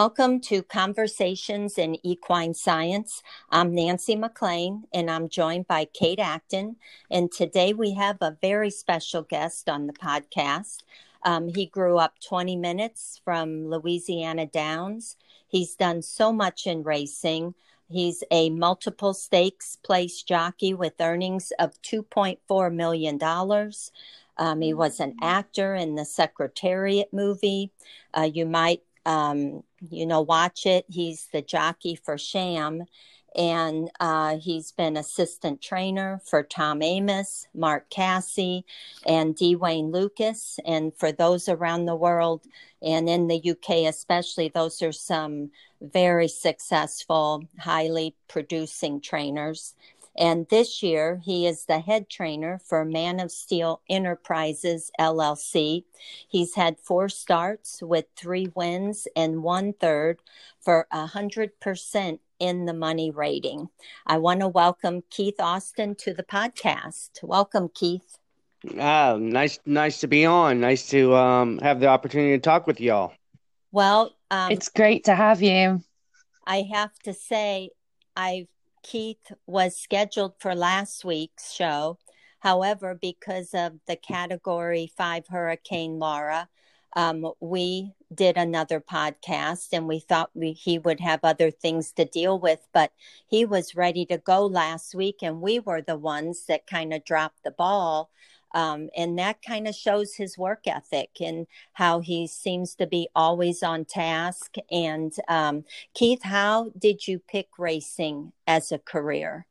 Welcome to Conversations in Equine Science. I'm Nancy McLean and I'm joined by Kate Acton. And today we have a very special guest on the podcast. Um, he grew up 20 minutes from Louisiana Downs. He's done so much in racing. He's a multiple stakes place jockey with earnings of $2.4 million. Um, he was an actor in the Secretariat movie. Uh, you might um, you know, watch it. He's the jockey for Sham, and uh, he's been assistant trainer for Tom Amoss, Mark Casse, and D. Wayne Lucas. And for those around the world and in the UK especially, those are some very successful, highly producing trainers. And this year, he is the head trainer for Man of Steel Enterprises LLC. He's had four starts with three wins and one third for 100% in the money rating. I want to welcome Keith Austin to the podcast. Welcome, Keith. Ah, nice, nice to be on. Nice to um, have the opportunity to talk with y'all. Well, um, it's great to have you. I have to say, I've Keith was scheduled for last week's show. However, because of the category five Hurricane Laura, um, we did another podcast and we thought we, he would have other things to deal with, but he was ready to go last week and we were the ones that kind of dropped the ball. Um, and that kind of shows his work ethic and how he seems to be always on task. And um, Keith, how did you pick racing as a career?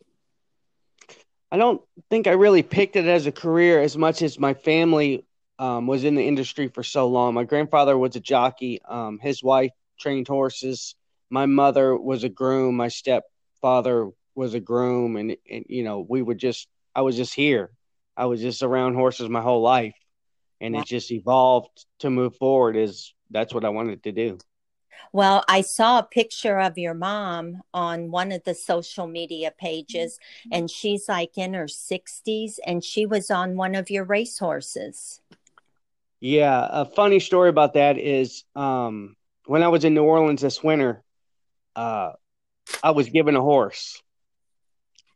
I don't think I really picked it as a career as much as my family um, was in the industry for so long. My grandfather was a jockey. Um, his wife trained horses. My mother was a groom. My stepfather was a groom, and, and you know we would just I was just here I was just around horses my whole life, and wow. it just evolved to move forward. Is that's what I wanted to do. Well, I saw a picture of your mom on one of the social media pages, and she's like in her 60s, and she was on one of your racehorses. Yeah, a funny story about that is um, when I was in New Orleans this winter, uh, I was given a horse.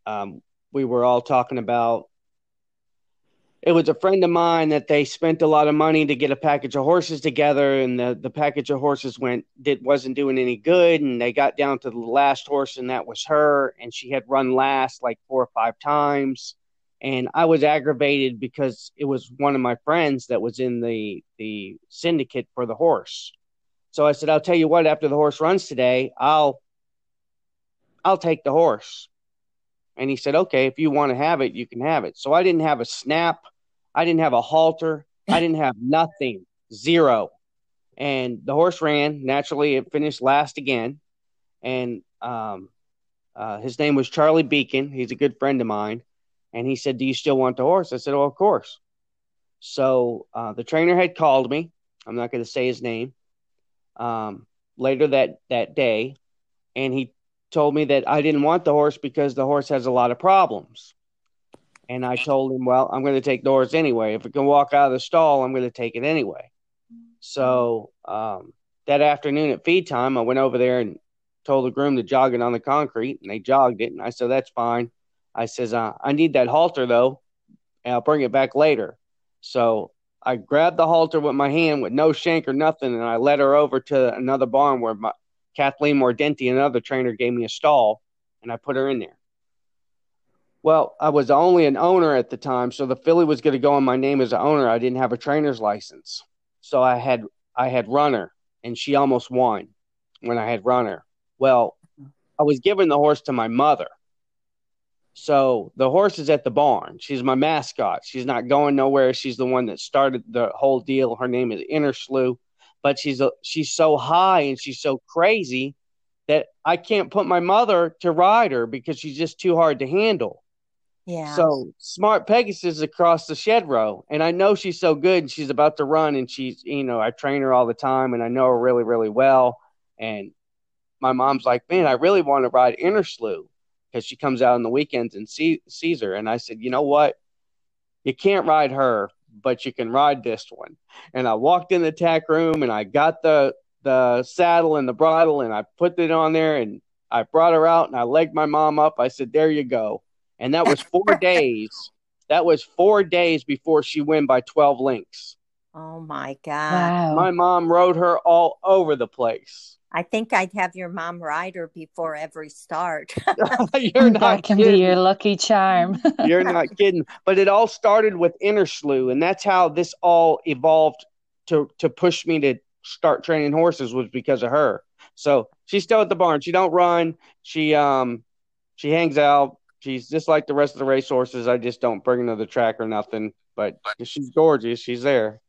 Um, we were all talking about it was a friend of mine that they spent a lot of money to get a package of horses together and the, the package of horses went did wasn't doing any good and they got down to the last horse and that was her and she had run last like four or five times and i was aggravated because it was one of my friends that was in the the syndicate for the horse so i said i'll tell you what after the horse runs today i'll i'll take the horse and he said, okay, if you want to have it, you can have it. So I didn't have a snap. I didn't have a halter. I didn't have nothing, zero. And the horse ran. Naturally, it finished last again. And um, uh, his name was Charlie Beacon. He's a good friend of mine. And he said, Do you still want the horse? I said, Oh, of course. So uh, the trainer had called me. I'm not going to say his name. Um, later that, that day, and he told me that I didn't want the horse because the horse has a lot of problems. And I told him, well, I'm going to take horse anyway. If it can walk out of the stall, I'm going to take it anyway. So um, that afternoon at feed time, I went over there and told the groom to jog it on the concrete, and they jogged it. And I said, that's fine. I says, uh, I need that halter though, and I'll bring it back later. So I grabbed the halter with my hand with no shank or nothing, and I led her over to another barn where my, Kathleen Mordenti, another trainer, gave me a stall, and I put her in there. Well, I was only an owner at the time, so the filly was going to go on my name as an owner. I didn't have a trainer's license, so I had I had runner, and she almost won when I had runner. Well, I was giving the horse to my mother, so the horse is at the barn. She's my mascot. She's not going nowhere. She's the one that started the whole deal. Her name is Innerslew but she's a, she's so high and she's so crazy that I can't put my mother to ride her because she's just too hard to handle. Yeah. So smart Pegasus across the shed row, and I know she's so good. And she's about to run, and she's you know I train her all the time, and I know her really really well. And my mom's like, man, I really want to ride Innerslew because she comes out on the weekends and see, sees her. And I said, you know what, you can't ride her but you can ride this one. And I walked in the tack room and I got the the saddle and the bridle and I put it on there and I brought her out and I legged my mom up. I said, "There you go." And that was four days. That was four days before she won by twelve links. Oh my God. Wow. My mom rode her all over the place. I think I'd have your mom ride her before every start. You're not that can be your lucky charm. You're not kidding. But it all started with Inner Innerslew, and that's how this all evolved to to push me to start training horses was because of her. So she's still at the barn. She don't run. She um she hangs out. She's just like the rest of the race horses. I just don't bring her to the track or nothing. But she's gorgeous. She's there.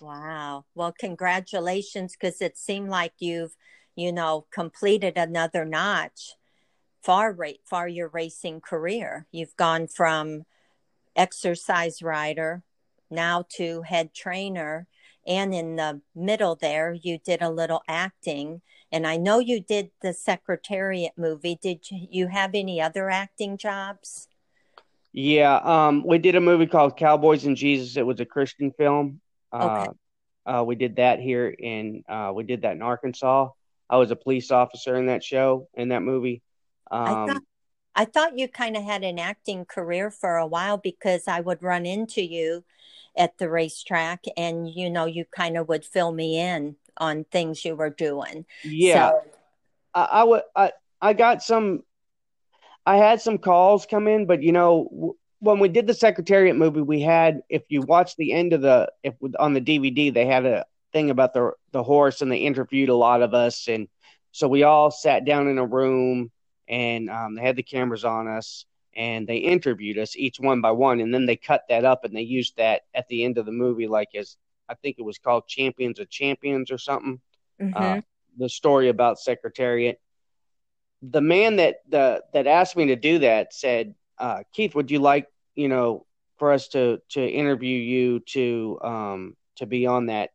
Wow. Well, congratulations, because it seemed like you've, you know, completed another notch far rate far your racing career. You've gone from exercise rider now to head trainer. And in the middle there, you did a little acting. And I know you did the Secretariat movie. Did you, you have any other acting jobs? Yeah, um, we did a movie called Cowboys and Jesus. It was a Christian film. Uh, uh, we did that here in uh, we did that in Arkansas. I was a police officer in that show in that movie. I Um, thought I thought you kind of had an acting career for a while because I would run into you at the racetrack and you know you kind of would fill me in on things you were doing. yeah, So, I, I would I I got some I had some calls come in, but you know when we did the Secretariat movie, we had if you watch the end of the if on the DVD they had a thing about the the horse and they interviewed a lot of us. And so we all sat down in a room and um, they had the cameras on us and they interviewed us each one by one. And then they cut that up and they used that at the end of the movie like as I think it was called Champions of Champions or something mhm. uh, the story about Secretariat. The man that the that asked me to do that said, uh, "Keith, would you like you know for us to to interview you to um, to be on that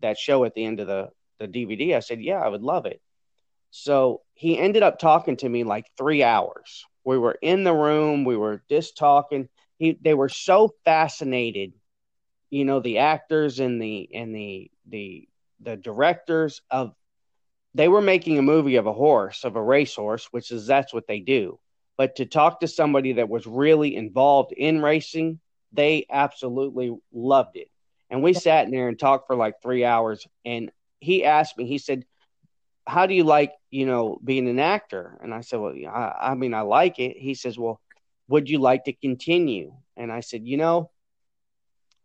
that show at the end of the the DVD?" I said, "Yeah, I would love it." So he ended up talking to me like three hours. We were in the room, we were just talking. He they were so fascinated, you know, the actors and the and the the the directors of they were making a movie of a horse of a racehorse which is that's what they do. But to talk to somebody that was really involved in racing they absolutely loved it. And we sat in there and talked for like three hours and he asked me he said how do you like you know being an actor? And i said well i, I mean i like it. He says well would you like to continue? And i said you know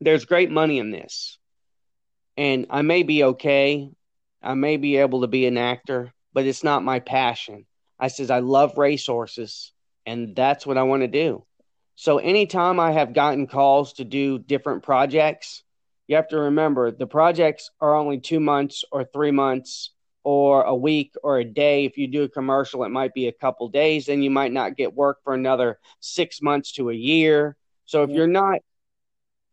there's great money in this and I may be okay. I may be able to be an actor, but it's not my passion. I says I love racehorses, and that's what I want to do. So anytime I have gotten calls to do different projects, you have to remember the projects are only two months or three months or a week or a day. If you do a commercial, it might be a couple days, then you might not get work for another six months to a year. So if Yeah. you're not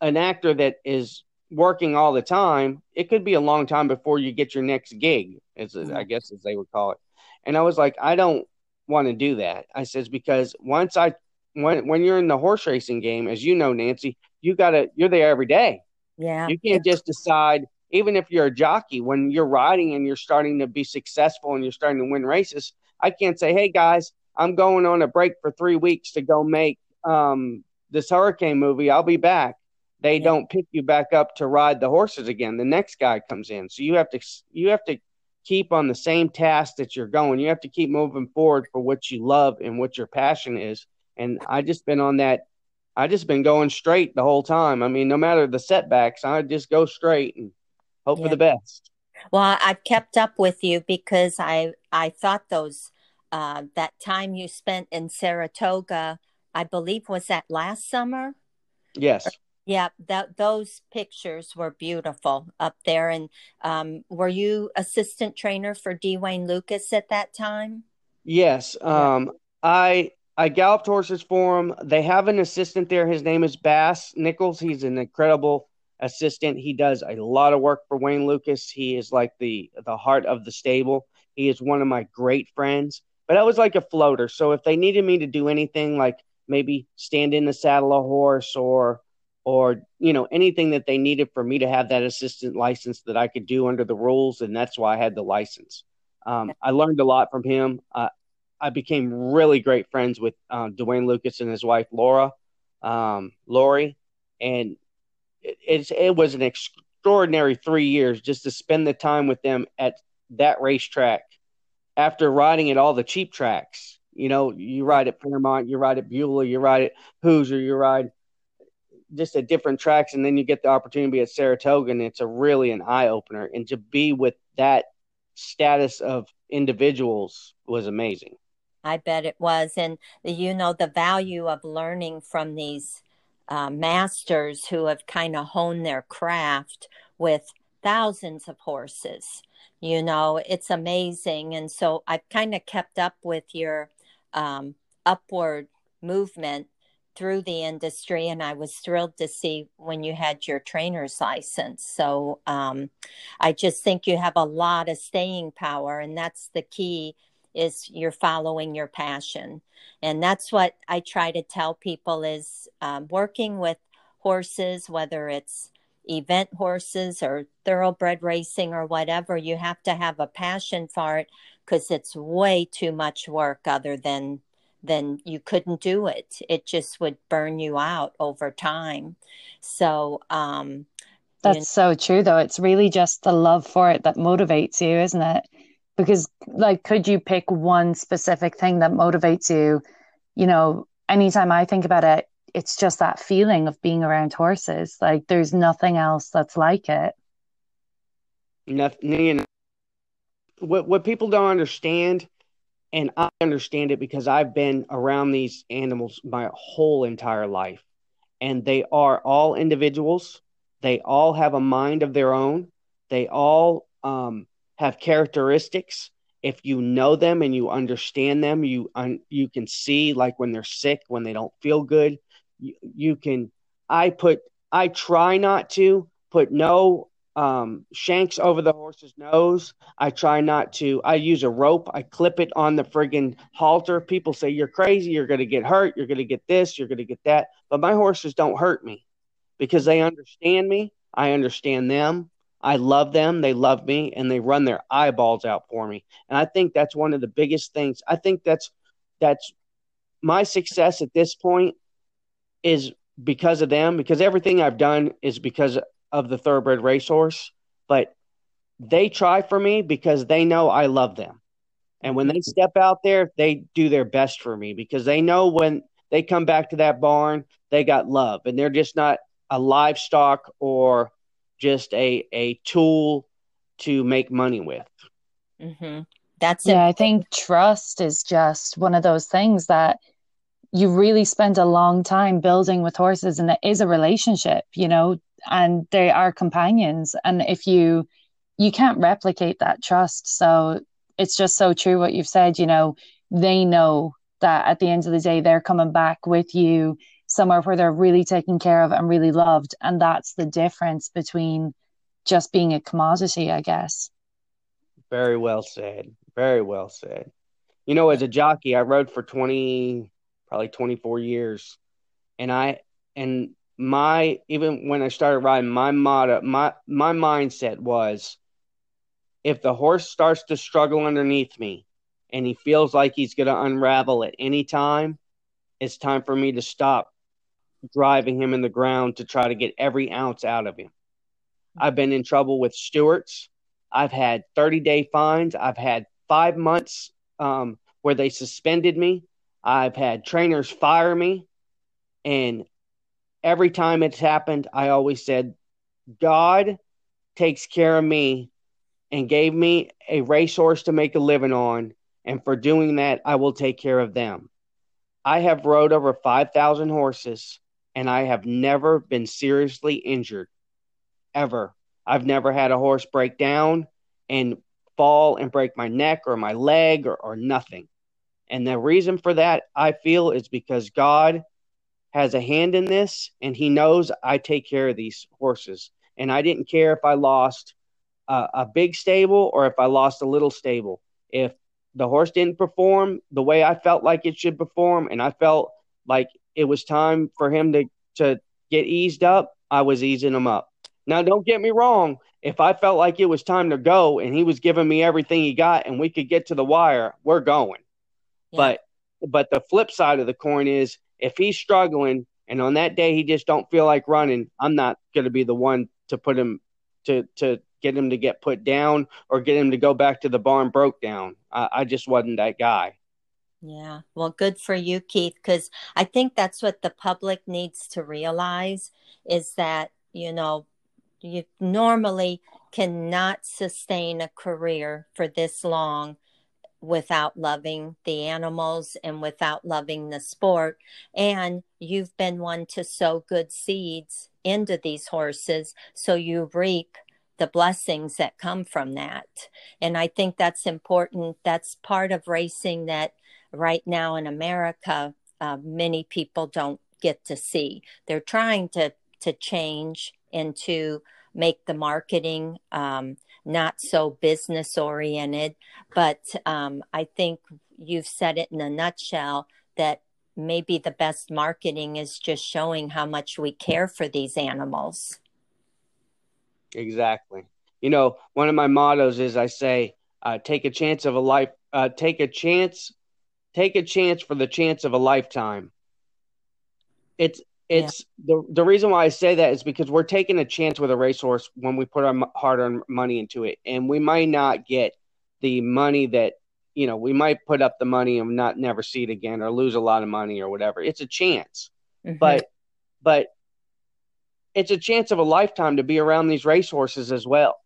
an actor that is working all the time, it could be a long time before you get your next gig, as Mhm. I guess as they would call it. And I was like, I don't want to do that. I says because once I when when you're in the horse racing game, as you know, Nancy, you gotta you're there every day. Yeah. You can't just decide, even if you're a jockey, when you're riding and you're starting to be successful and you're starting to win races, I can't say, hey guys, I'm going on a break for three weeks to go make um, this hurricane movie. I'll be back. They Yeah. don't pick you back up to ride the horses again. The next guy comes in, so you have to you have to keep on the same task that you're going. You have to keep moving forward for what you love and what your passion is. And I just been on that I just been going straight the whole time. I mean, no matter the setbacks, I just go straight and hope Yeah. for the best. Well, I've kept up with you because I I thought those uh, that time you spent in Saratoga, I believe was that last summer. Yes. Yeah, that those pictures were beautiful up there. And um, were you assistant trainer for D. Wayne Lucas at that time? Yes. Um I I galloped horses for him. They have an assistant there. His name is Bass Nichols. He's an incredible assistant. He does a lot of work for Wayne Lucas. He is like the the heart of the stable. He is one of my great friends. But I was like a floater. So if they needed me to do anything like maybe stand in the saddle a horse or or you know anything that they needed for me to have that assistant license that I could do under the rules, and that's why I had the license. Um, I learned a lot from him. Uh, I became really great friends with uh, D. Wayne Lucas and his wife Laura, um, Lori, and it, it was an extraordinary three years just to spend the time with them at that racetrack after riding at all the cheap tracks. You know, you ride at Fairmount, you ride at Beulah, you ride at Hoosier, you ride just at different tracks, and then you get the opportunity to be at Saratoga, and it's a really an eye opener. And to be with that status of individuals was amazing. I bet it was, and you know the value of learning from these uh, masters who have kind of honed their craft with thousands of horses. You know, it's amazing. And so I've kind of kept up with your um, upward movement through the industry and i was thrilled to see when you had your trainer's license. So um, i just think you have a lot of staying power and that's the key is you're following your passion. And that's what i try to tell people is um, working with horses whether it's event horses or thoroughbred racing or whatever you have to have a passion for it because it's way too much work other than then you couldn't do it. It just would burn you out over time. So, um, that's you know, so true, though. It's really just the love for it that motivates you, isn't it? Because, like, could you pick one specific thing that motivates you? You know, anytime I think about it, it's just that feeling of being around horses. Like, there's nothing else that's like it. Nothing. You know, what what people don't understand and I understand it because I've been around these animals my whole entire life. And they are all individuals. They all have a mind of their own. They all um, have characteristics. If you know them and you understand them, you un- you can see like when they're sick, when they don't feel good. You, you can. I put. I try not to put no um, shanks over the horse's nose. I try not to. I use a rope. I clip it on the friggin' halter. People say you're crazy. You're to get hurt. You're to get this. You're to get that. But my horses don't hurt me because they understand me. I understand them. I love them. They love me, and they run their eyeballs out for me. And I think that's one of the biggest things. I think that's that's my success at this point is because of them. Because everything I've done is because of the thoroughbred racehorse, but they try for me because they know I love them. And when they mm-hmm. step out there, they do their best for me because they know when they come back to that barn, they got love and they're just not a livestock or just a, a tool to make money with. Mm-hmm. That's yeah. I think trust is just one of those things that you really spend a long time building with horses, and it is a relationship. You know, and they are companions. And if you you can't replicate that trust. So it's just so true what you've said you know they know that at the end of the day they're coming back with you somewhere where they're really taken care of and really loved. And that's the difference between just being a commodity i guess. Very well said. Very well said. You know as a jockey i rode for 20 probably 24 years. And i and my even when I started riding, my motto, my my mindset was, if the horse starts to struggle underneath me, and he feels like he's going to unravel at any time, it's time for me to stop driving him in the ground to try to get every ounce out of him. I've been in trouble with stewards. I've had 30 day fines. I've had five months um, where they suspended me. I've had trainers fire me. And every time it's happened, I always said, God takes care of me and gave me a racehorse to make a living on. And for doing that, I will take care of them. I have rode over 5,000 horses and I have never been seriously injured ever. I've never had a horse break down and fall and break my neck or my leg or, or nothing. And the reason for that, I feel, is because God has a hand in this and he knows I take care of these horses. And I didn't care if I lost a, a big stable or if I lost a little stable. If the horse didn't perform the way I felt like it should perform and I felt like it was time for him to to get eased up, I was easing him up. Now, don't get me wrong. If I felt like it was time to go and he was giving me everything he got and we could get to the wire, we're going. Yeah. But but the flip side of the coin is if he's struggling and on that day he just don't feel like running, I'm not going to be the one to put him to to get him to get put down or get him to go back to the barn broke down. I, I just wasn't that guy. Yeah, well, good for you, Keith, because I think that's what the public needs to realize is that, you know, you normally cannot sustain a career for this long without loving the animals and without loving the sport. And you've been one to sow good seeds into these horses so you reap the blessings that come from that. And I think that's important. That's part of racing that right now in America, uh, many people don't get to see. They're trying to to change and to make the marketing um, not so business oriented. But um, I think you've said it in a nutshell that maybe the best marketing is just showing how much we care for these animals. Exactly. You know, one of my mottos is I say, uh, take a chance of a life, uh, take a chance take a chance for the chance of a lifetime. It's it's yeah. the the reason why I say that is because we're taking a chance with a racehorse when we put our hard earned money into it, and we might not get the money that you know we might put up the money and not never see it again or lose a lot of money or whatever. It's a chance, mm-hmm. but but it's a chance of a lifetime to be around these racehorses as well.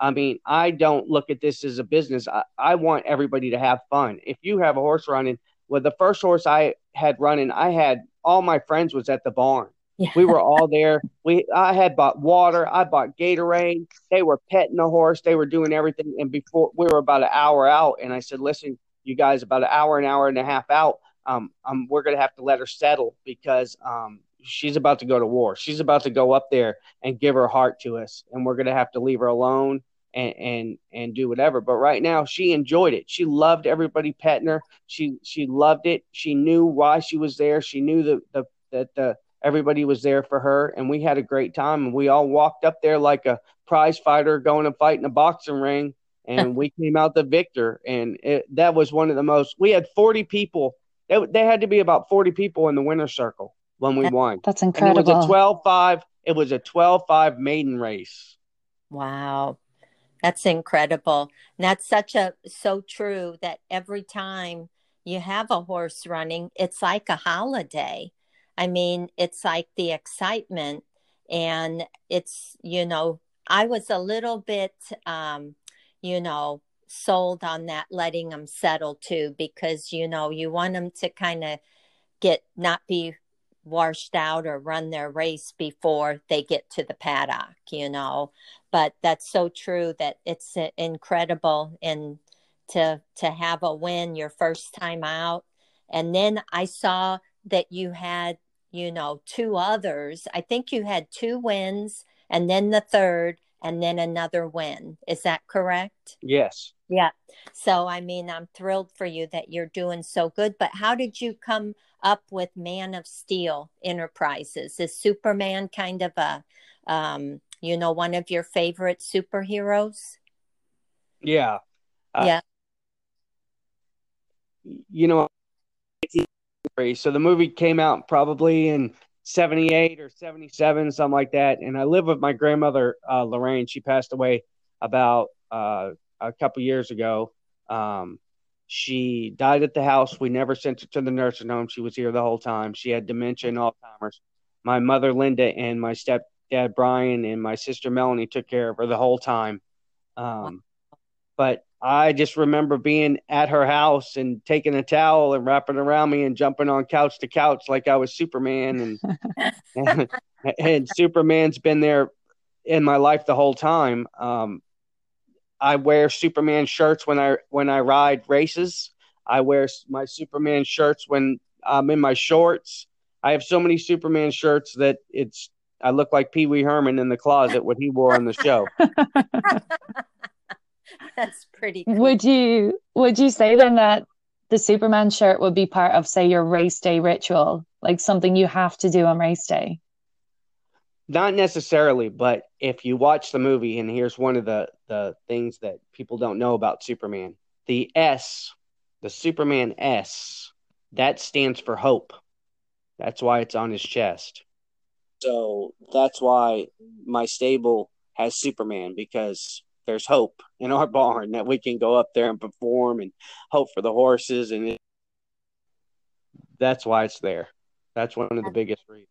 I mean, I don't look at this as a business. I, I want everybody to have fun. If you have a horse running, well, the first horse I had running, I had all my friends was at the barn. Yeah. We were all there. We I had bought water. I bought Gatorade. They were petting the horse. They were doing everything. And before we were about an hour out, and I said, "Listen, you guys, about an hour, an hour and a half out. Um, um, we're gonna have to let her settle because um, she's about to go to war. She's about to go up there and give her heart to us, and we're gonna have to leave her alone and and and do whatever. But right now, she enjoyed it. She loved everybody petting her. She she loved it. She knew why she was there. She knew the the that the everybody was there for her, and we had a great time. And we all walked up there like a prize fighter going to fight in a boxing ring, and we came out the victor. And it, that was one of the most. We had forty people. They, they had to be about forty people in the winner's circle when we won. That's incredible. And it was a 12-5. It was a 12-5 maiden race. Wow. That's incredible. And that's such a so true that every time you have a horse running, it's like a holiday. I mean, it's like the excitement and it's, you know, I was a little bit um, you know, sold on that letting them settle too because you know, you want them to kind of get not be washed out or run their race before they get to the paddock, you know but that's so true that it's incredible and to to have a win your first time out. And then i saw that you had you know two others. I think you had two wins and then the third and then another win. Is that correct? Yes. Yeah. So i mean i'm thrilled for you that you're doing so good but how did you come up with man of steel enterprises? Is superman kind of a um, you know, one of your favorite superheroes? Yeah. Uh, yeah. You know, so the movie came out probably in 78 or 77, something like that. And I live with my grandmother, uh, Lorraine. She passed away about uh, a couple years ago. Um, she died at the house. We never sent her to the nursing home. She was here the whole time. She had dementia and Alzheimer's. My mother, Linda, and my step dad Brian and my sister Melanie took care of her the whole time. Um, but I just remember being at her house and taking a towel and wrapping around me and jumping on couch to couch like I was Superman and and, and, Superman's been there in my life the whole time. Um, I wear Superman shirts when I when I ride races. I wear my Superman shirts when I'm in my shorts. I have so many Superman shirts that it's I look like Pee Wee Herman in the closet what he wore on the show. That's pretty. Cool. Would you would you say then that the Superman shirt would be part of say your race day ritual, like something you have to do on race day? not necessarily, but if you watch the movie, and here's one of the the things that people don't know about Superman: the S, the Superman S, that stands for hope. That's why it's on his chest. So that's why my stable has Superman because there's hope in our barn that we can go up there and perform and hope for the horses and it, that's why it's there. That's one of the biggest reasons.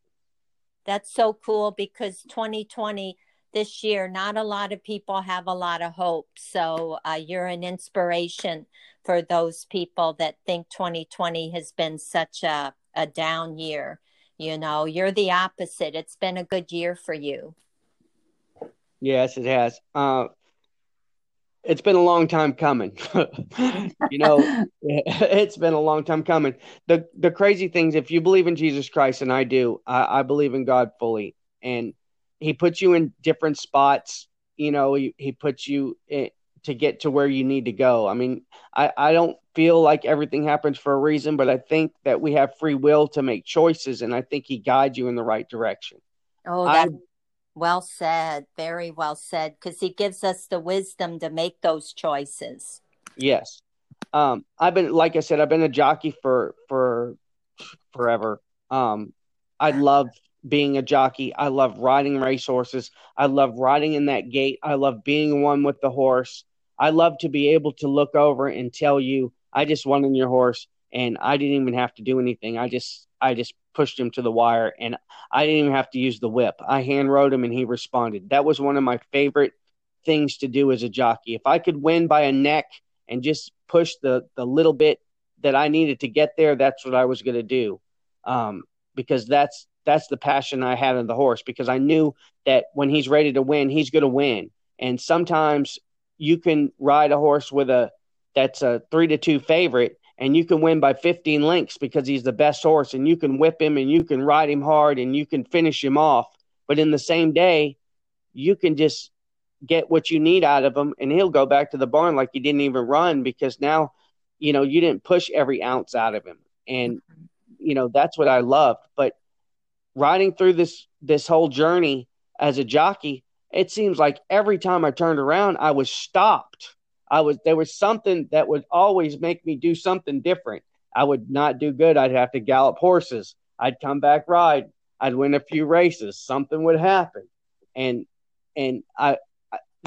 That's so cool because 2020 this year, not a lot of people have a lot of hope. So uh, you're an inspiration for those people that think 2020 has been such a, a down year. You know, you're the opposite. It's been a good year for you. Yes, it has. Uh, it's been a long time coming. you know, it's been a long time coming. The the crazy things, if you believe in Jesus Christ, and I do, I, I believe in God fully, and He puts you in different spots. You know, He, he puts you in, to get to where you need to go. I mean, I, I don't feel like everything happens for a reason, but I think that we have free will to make choices, and I think He guides you in the right direction. Oh, that well said. Very well said. Because he gives us the wisdom to make those choices. Yes. Um, I've been, like I said, I've been a jockey for, for forever. Um, I love being a jockey. I love riding racehorses. I love riding in that gate. I love being one with the horse. I love to be able to look over and tell you, I just won on your horse and I didn't even have to do anything. I just, I just pushed him to the wire, and I didn't even have to use the whip. I hand rode him, and he responded. That was one of my favorite things to do as a jockey. If I could win by a neck and just push the the little bit that I needed to get there, that's what I was going to do, um, because that's that's the passion I had in the horse. Because I knew that when he's ready to win, he's going to win. And sometimes you can ride a horse with a that's a three to two favorite and you can win by 15 lengths because he's the best horse and you can whip him and you can ride him hard and you can finish him off. But in the same day, you can just get what you need out of him and he'll go back to the barn like he didn't even run because now, you know, you didn't push every ounce out of him. And, you know, that's what I loved. But riding through this this whole journey as a jockey, it seems like every time I turned around, I was stopped I was there was something that would always make me do something different. I would not do good. I'd have to gallop horses. I'd come back ride. I'd win a few races. Something would happen, and and I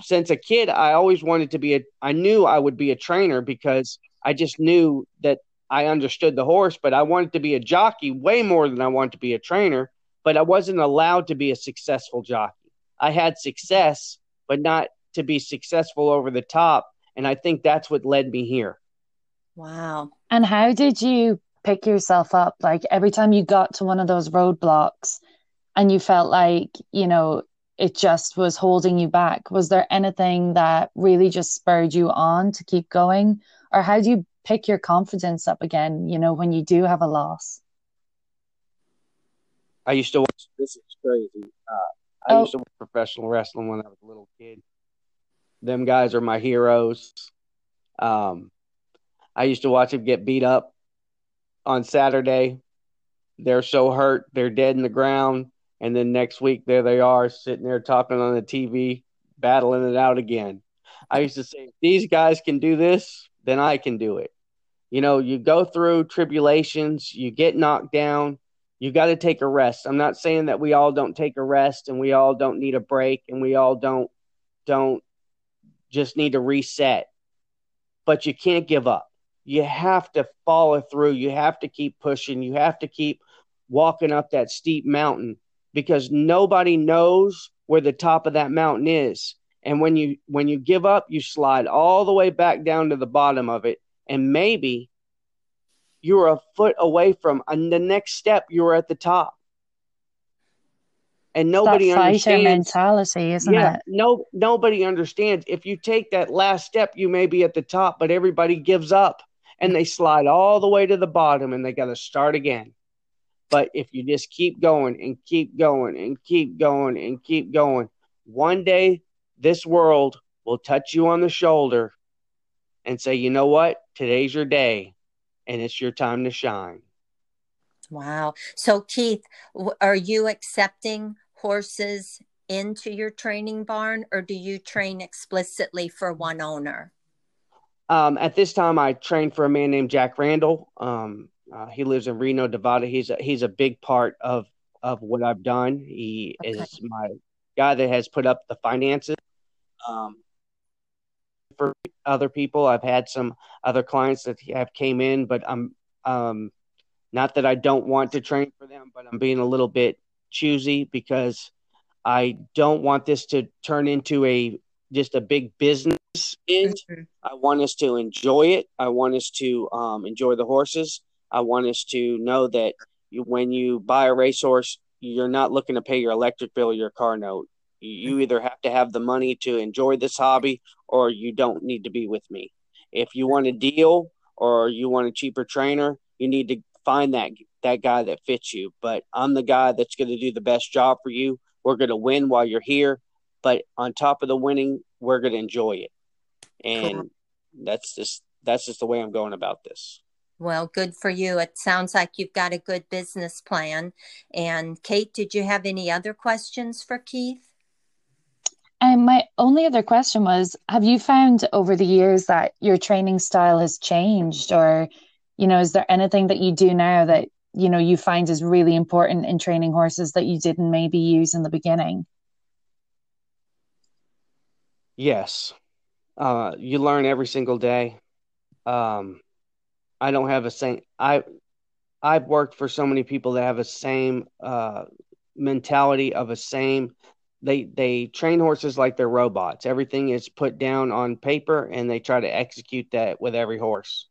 since a kid I always wanted to be a. I knew I would be a trainer because I just knew that I understood the horse, but I wanted to be a jockey way more than I wanted to be a trainer. But I wasn't allowed to be a successful jockey. I had success, but not to be successful over the top and I think that's what led me here. Wow. And how did you pick yourself up? Like every time you got to one of those roadblocks and you felt like, you know, it just was holding you back, was there anything that really just spurred you on to keep going? Or how do you pick your confidence up again, you know, when you do have a loss? I used to watch, this is crazy. Uh, I oh. used to watch professional wrestling when I was a little kid. Them guys are my heroes. Um, I used to watch them get beat up on Saturday. They're so hurt, they're dead in the ground. And then next week, there they are sitting there talking on the TV, battling it out again. I used to say, these guys can do this, then I can do it. You know, you go through tribulations, you get knocked down, you got to take a rest. I'm not saying that we all don't take a rest and we all don't need a break and we all don't don't just need to reset. But you can't give up. You have to follow through. You have to keep pushing. You have to keep walking up that steep mountain because nobody knows where the top of that mountain is. And when you when you give up, you slide all the way back down to the bottom of it and maybe you're a foot away from and the next step you're at the top and nobody that understands mentality, isn't yeah, it? No, nobody understands. If you take that last step, you may be at the top, but everybody gives up and they slide all the way to the bottom, and they got to start again. But if you just keep going and keep going and keep going and keep going, one day this world will touch you on the shoulder and say, "You know what? Today's your day, and it's your time to shine." Wow. So, Keith, are you accepting horses into your training barn or do you train explicitly for one owner? Um, at this time, I train for a man named Jack Randall. Um, uh, he lives in Reno, Nevada. He's a, he's a big part of of what I've done. He okay. is my guy that has put up the finances. Um, for other people, I've had some other clients that have came in, but I'm um, not that I don't want to train for them, but I'm being a little bit choosy because I don't want this to turn into a just a big business. Mm-hmm. I want us to enjoy it. I want us to um, enjoy the horses. I want us to know that you, when you buy a racehorse, you're not looking to pay your electric bill or your car note. You either have to have the money to enjoy this hobby or you don't need to be with me. If you want a deal or you want a cheaper trainer, you need to find that that guy that fits you. But I'm the guy that's going to do the best job for you. We're going to win while you're here, but on top of the winning, we're going to enjoy it. And cool. that's just that's just the way I'm going about this. Well, good for you. It sounds like you've got a good business plan. And Kate, did you have any other questions for Keith? And my only other question was Have you found over the years that your training style has changed? Or, you know, is there anything that you do now that, you know, you find is really important in training horses that you didn't maybe use in the beginning? Yes. Uh, you learn every single day. Um, I don't have a same. I I've worked for so many people that have a same uh, mentality of a same they they train horses like they're robots. Everything is put down on paper and they try to execute that with every horse.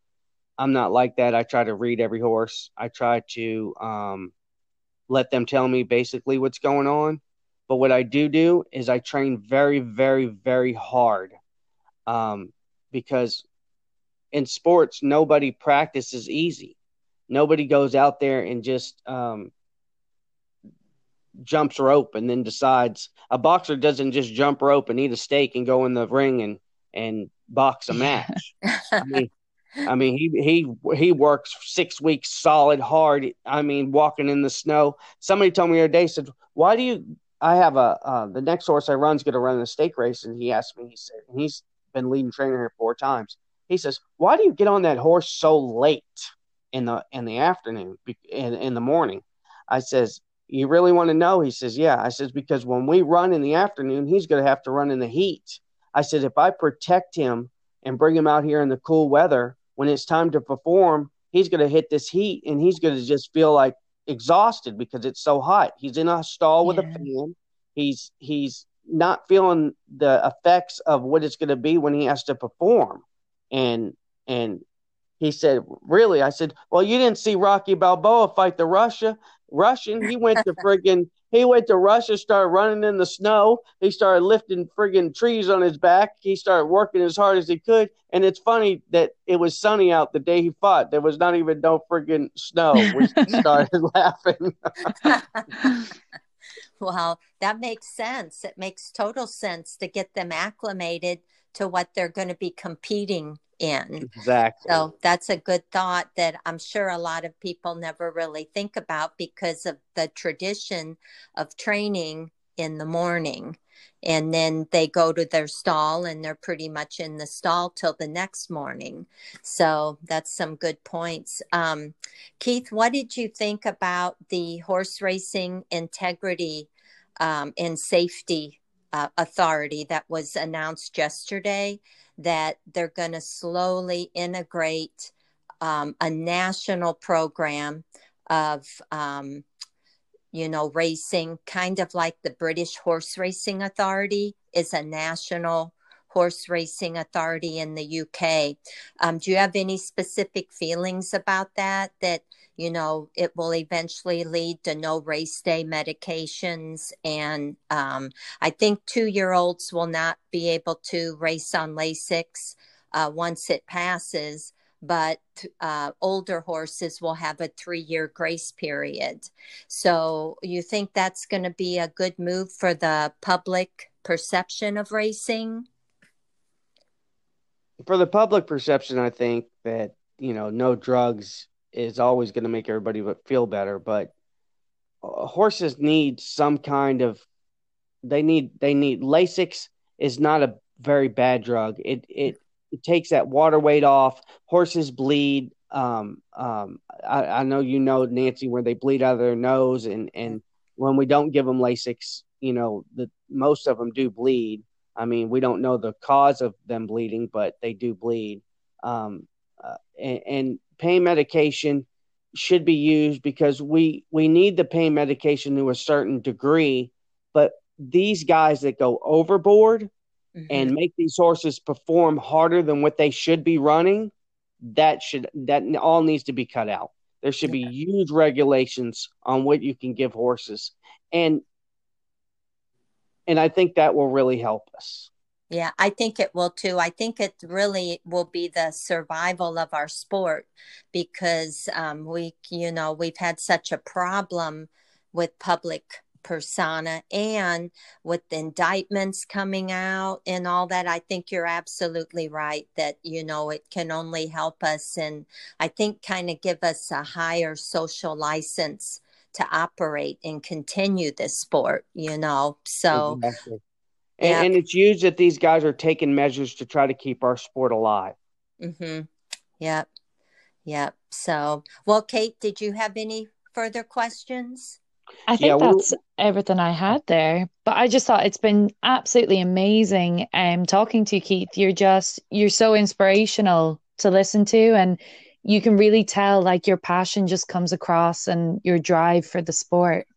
I'm not like that. I try to read every horse. I try to um, let them tell me basically what's going on. But what I do do is I train very, very, very hard um, because in sports nobody practices easy. Nobody goes out there and just um, jumps rope and then decides a boxer doesn't just jump rope and eat a steak and go in the ring and and box a match. I mean, I mean, he he he works six weeks solid hard. I mean, walking in the snow. Somebody told me the other day said, "Why do you?" I have a uh, the next horse I run's going to run a stake race, and he asked me. He said, and he's been leading trainer here four times. He says, "Why do you get on that horse so late in the in the afternoon in in the morning?" I says, you really want to know? He says, Yeah. I says, Because when we run in the afternoon, he's going to have to run in the heat. I said, If I protect him and bring him out here in the cool weather, when it's time to perform, he's going to hit this heat and he's going to just feel like exhausted because it's so hot. He's in a stall with yeah. a fan. He's, he's, not feeling the effects of what it's going to be when he has to perform and and he said really i said well you didn't see rocky balboa fight the russia Russian. He went to friggin' he went to Russia, started running in the snow. He started lifting friggin' trees on his back. He started working as hard as he could. And it's funny that it was sunny out the day he fought. There was not even no friggin' snow. We started laughing. well, that makes sense. It makes total sense to get them acclimated to what they're going to be competing in. Exactly. So that's a good thought that I'm sure a lot of people never really think about because of the tradition of training in the morning. And then they go to their stall and they're pretty much in the stall till the next morning. So that's some good points. Um, Keith, what did you think about the horse racing integrity um, and safety uh, authority that was announced yesterday? that they're going to slowly integrate um, a national program of, um, you know, racing, kind of like the British Horse Racing Authority is a national horse racing authority in the UK. Um, do you have any specific feelings about that? That you know, it will eventually lead to no race day medications. And um, I think two year olds will not be able to race on Lasix uh, once it passes, but uh, older horses will have a three year grace period. So you think that's going to be a good move for the public perception of racing? For the public perception, I think that, you know, no drugs is always going to make everybody feel better. But horses need some kind of they need they need Lasix is not a very bad drug. It it it takes that water weight off. Horses bleed. Um, um, I, I know you know Nancy where they bleed out of their nose, and and when we don't give them Lasix, you know the most of them do bleed. I mean, we don't know the cause of them bleeding, but they do bleed. Um, uh, and, and pain medication should be used because we we need the pain medication to a certain degree, but these guys that go overboard mm-hmm. and make these horses perform harder than what they should be running, that should that all needs to be cut out. There should be huge regulations on what you can give horses. And and I think that will really help us. Yeah, I think it will too. I think it really will be the survival of our sport because um, we, you know, we've had such a problem with public persona and with indictments coming out and all that i think you're absolutely right that you know it can only help us and i think kind of give us a higher social license to operate and continue this sport you know so exactly. and, yeah. and, it's used that these guys are taking measures to try to keep our sport alive mm-hmm yep yep so well kate did you have any further questions I think yeah, that's everything I had there. But I just thought it's been absolutely amazing um talking to you, Keith. You're just you're so inspirational to listen to and you can really tell like your passion just comes across and your drive for the sport.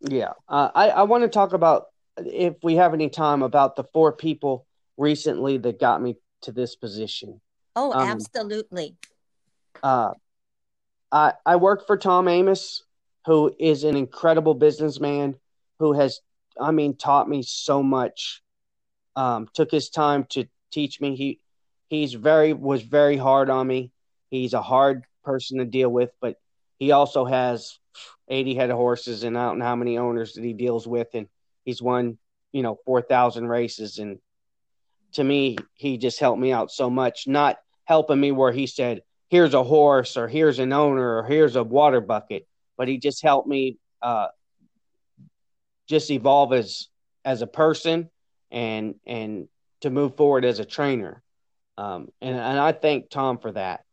Yeah. Uh, I, I want to talk about if we have any time about the four people recently that got me to this position. Oh, um, absolutely. Uh I I work for Tom Amoss, who is an incredible businessman who has, I mean, taught me so much. Um, took his time to teach me. He he's very was very hard on me. He's a hard person to deal with, but he also has 80 head of horses and I don't know how many owners that he deals with, and he's won you know 4,000 races. And to me, he just helped me out so much. Not helping me where he said, "Here's a horse," or "Here's an owner," or "Here's a water bucket." but he just helped me uh, just evolve as as a person and and to move forward as a trainer. Um, and, and I thank Tom for that.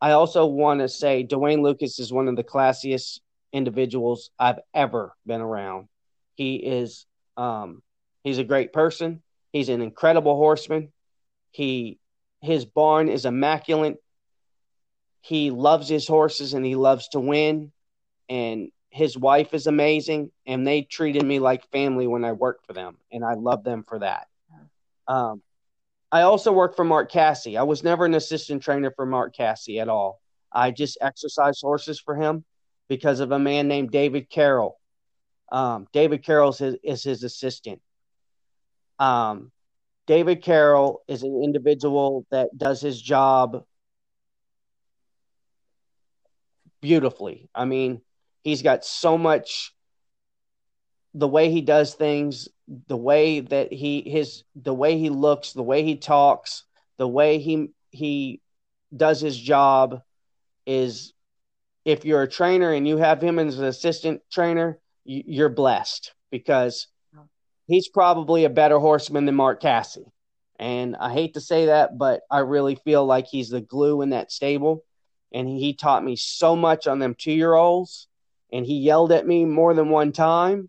I also want to say D. Wayne Lucas is one of the classiest individuals I've ever been around. He is um, he's a great person. He's an incredible horseman. He his barn is immaculate. He loves his horses and he loves to win and his wife is amazing and they treated me like family when I worked for them and I love them for that. Um, I also worked for Mark Casse. I was never an assistant trainer for Mark Casse at all. I just exercised horses for him because of a man named David Carroll. Um, David Carroll is his, is his assistant. Um, David Carroll is an individual that does his job beautifully. I mean, He's got so much the way he does things, the way that he his the way he looks, the way he talks, the way he he does his job is if you're a trainer and you have him as an assistant trainer, you're blessed because he's probably a better horseman than Mark Casse. And I hate to say that, but I really feel like he's the glue in that stable. And he taught me so much on them two year olds and he yelled at me more than one time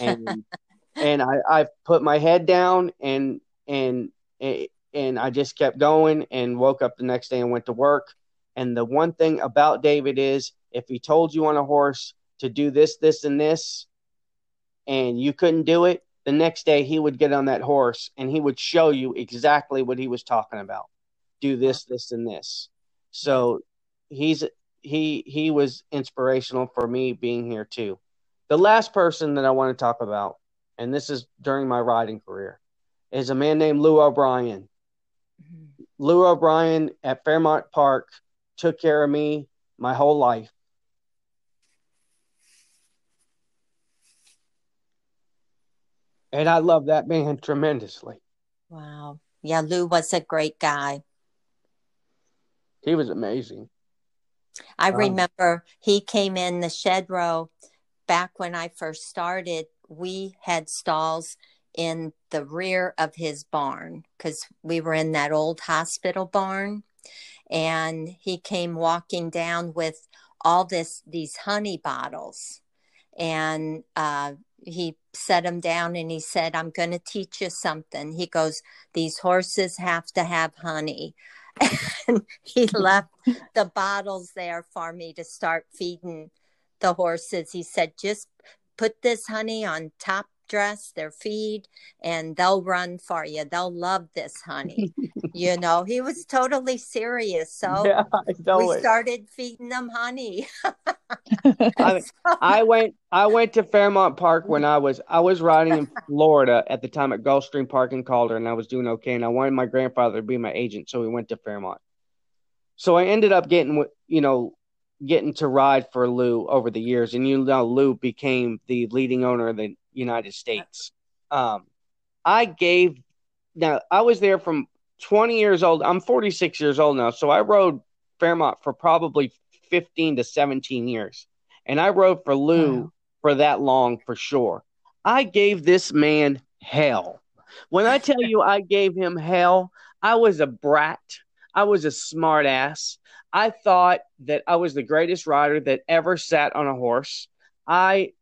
and and I, I put my head down and and and I just kept going and woke up the next day and went to work. And the one thing about David is if he told you on a horse to do this, this, and this, and you couldn't do it, the next day he would get on that horse and he would show you exactly what he was talking about. Do this, this, and this. So he's he he was inspirational for me being here too. The last person that I want to talk about, and this is during my riding career, is a man named Lou O'Brien. Mm-hmm. Lou O'Brien at Fairmount Park took care of me my whole life. And I love that man tremendously. Wow. Yeah, Lou was a great guy. He was amazing. I um, remember he came in the shed row back when I first started. We had stalls in the rear of his barn because we were in that old hospital barn. And he came walking down with all this these honey bottles. And uh, he set him down and he said i'm going to teach you something. He goes these horses have to have honey. And he left the bottles there for me to start feeding the horses. He said just put this honey on top dress, their feed, and they'll run for you. They'll love this honey. you know, he was totally serious. So yeah, we started feeding them honey. I, I, went I went to Fairmount Park when I was I was riding in Florida at the time at Gulfstream Park in Calder and I was doing okay and I wanted my grandfather to be my agent, so we went to Fairmount. So I ended up getting you know getting to ride for Lou over the years, and you know Lou became the leading owner of the United States. Um, I gave now I was there from 20 years old. I'm 46 years old now, so I rode Fairmount for probably 15 to 17 years, and I rode for Lou wow. for that long for sure. I gave this man hell. When I tell you I gave him hell, I was a brat. I was a smartass. I thought that I was the greatest rider that ever sat on a horse. I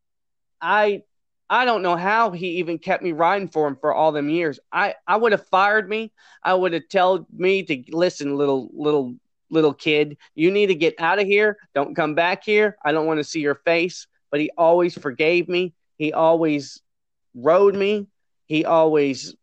I I don't know how he even kept me riding for him for all them years. I, I would have fired me. I would have told me to listen, little little little kid, you need to get out of here. Don't come back here. I don't want to see your face. But he always forgave me. He always rode me. He always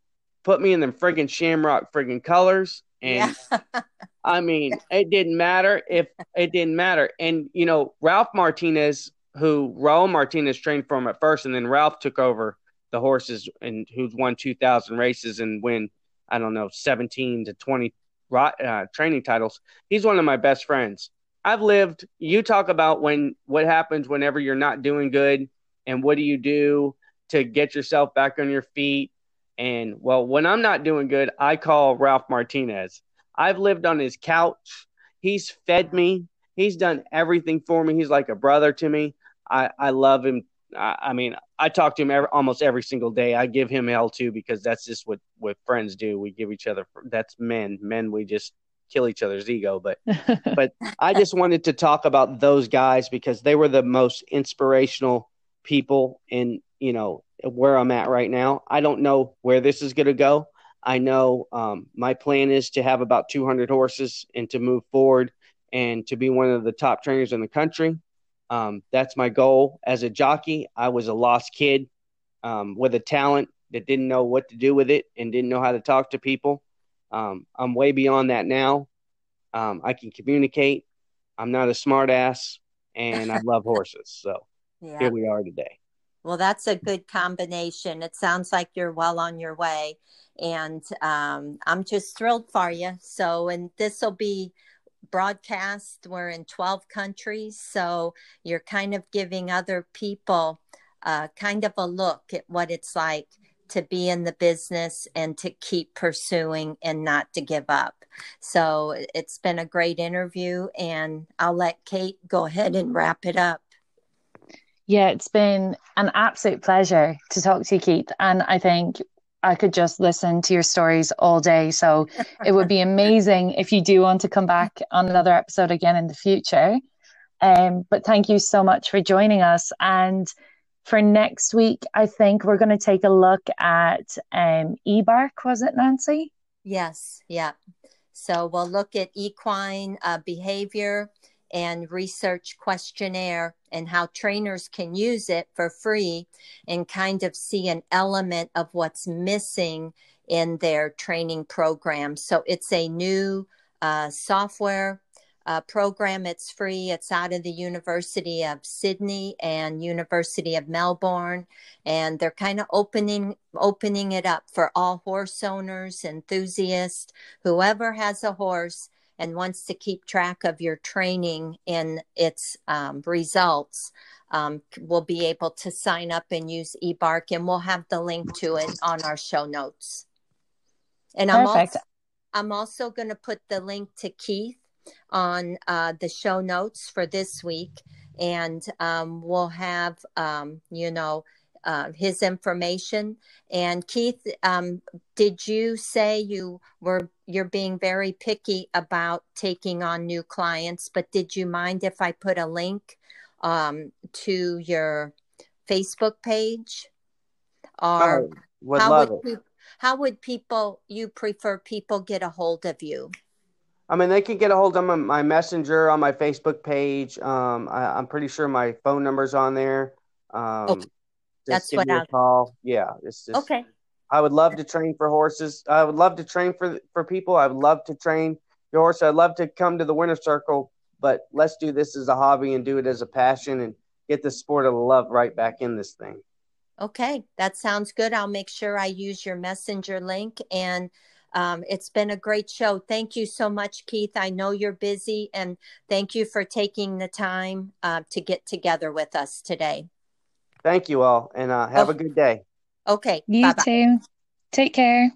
put me in them friggin' shamrock friggin' colors. And yeah. I mean, it didn't matter if it didn't matter. And you know, Ralph Martinez who Raul Martinez trained for him at first, and then Ralph took over the horses and who's won 2,000 races and win, I don't know, 17 to 20 uh, training titles. He's one of my best friends. I've lived. You talk about when what happens whenever you're not doing good, and what do you do to get yourself back on your feet? And well, when I'm not doing good, I call Ralph Martinez. I've lived on his couch. He's fed me. He's done everything for me. He's like a brother to me. I, I love him. I, I mean, I talk to him every, almost every single day. I give him hell too because that's just what what friends do. We give each other. That's men. Men, we just kill each other's ego. But but I just wanted to talk about those guys because they were the most inspirational people in you know where I'm at right now. I don't know where this is going to go. I know um, my plan is to have about 200 horses and to move forward and to be one of the top trainers in the country. Um, that's my goal as a jockey. I was a lost kid um, with a talent that didn't know what to do with it and didn't know how to talk to people. Um, I'm way beyond that now. Um, I can communicate. I'm not a smartass, and I love horses. So yeah. here we are today. Well, that's a good combination. It sounds like you're well on your way, and um, I'm just thrilled for you. So, and this will be broadcast. We're in 12 countries. So you're kind of giving other people uh, kind of a look at what it's like to be in the business and to keep pursuing and not to give up. So it's been a great interview, and I'll let Kate go ahead and wrap it up. Yeah, it's been an absolute pleasure to talk to you, Keith. And I think I could just listen to your stories all day. So it would be amazing if you do want to come back on another episode again in the future. Um, but thank you so much for joining us. And for next week, I think we're going to take a look at um, E-BARQ, was it, Nancy? Yes, yeah. So we'll look at equine uh, behavior and research questionnaire and how trainers can use it for free and kind of see an element of what's missing in their training program. So it's a new uh, software uh, program. It's free. It's out of the University of Sydney and University of Melbourne, and they're kind of opening opening it up for all horse owners, enthusiasts, whoever has a horse and wants to keep track of your training in its um, results um, will be able to sign up and use E-BARQ, and we'll have the link to it on our show notes. And Perfect. I'm also, I'm also going to put the link to Keith on uh, the show notes for this week, and um, we'll have, um, you know, uh, his information. And Keith, um, did you say you were you're being very picky about taking on new clients? But did you mind if I put a link um, to your Facebook page? Or oh, would how would people, how would people you prefer people get a hold of you? I mean, they can get a hold of my messenger on my Facebook page. Um, I, am pretty sure my phone number's on there. Um, okay. That's what I call. Yeah, it's just okay. I would love to train for horses. I would love to train for for people. I would love to train your horse. I'd love to come to the winter circle, but let's do this as a hobby and do it as a passion and get the sport of love right back in this thing. Okay, that sounds good. I'll make sure I use your messenger link. And um, it's been a great show. Thank you so much, Keith. I know you're busy, and thank you for taking the time uh, to get together with us today. Thank you all, and uh, have oh. a good day. Okay. You bye-bye. too. Take care.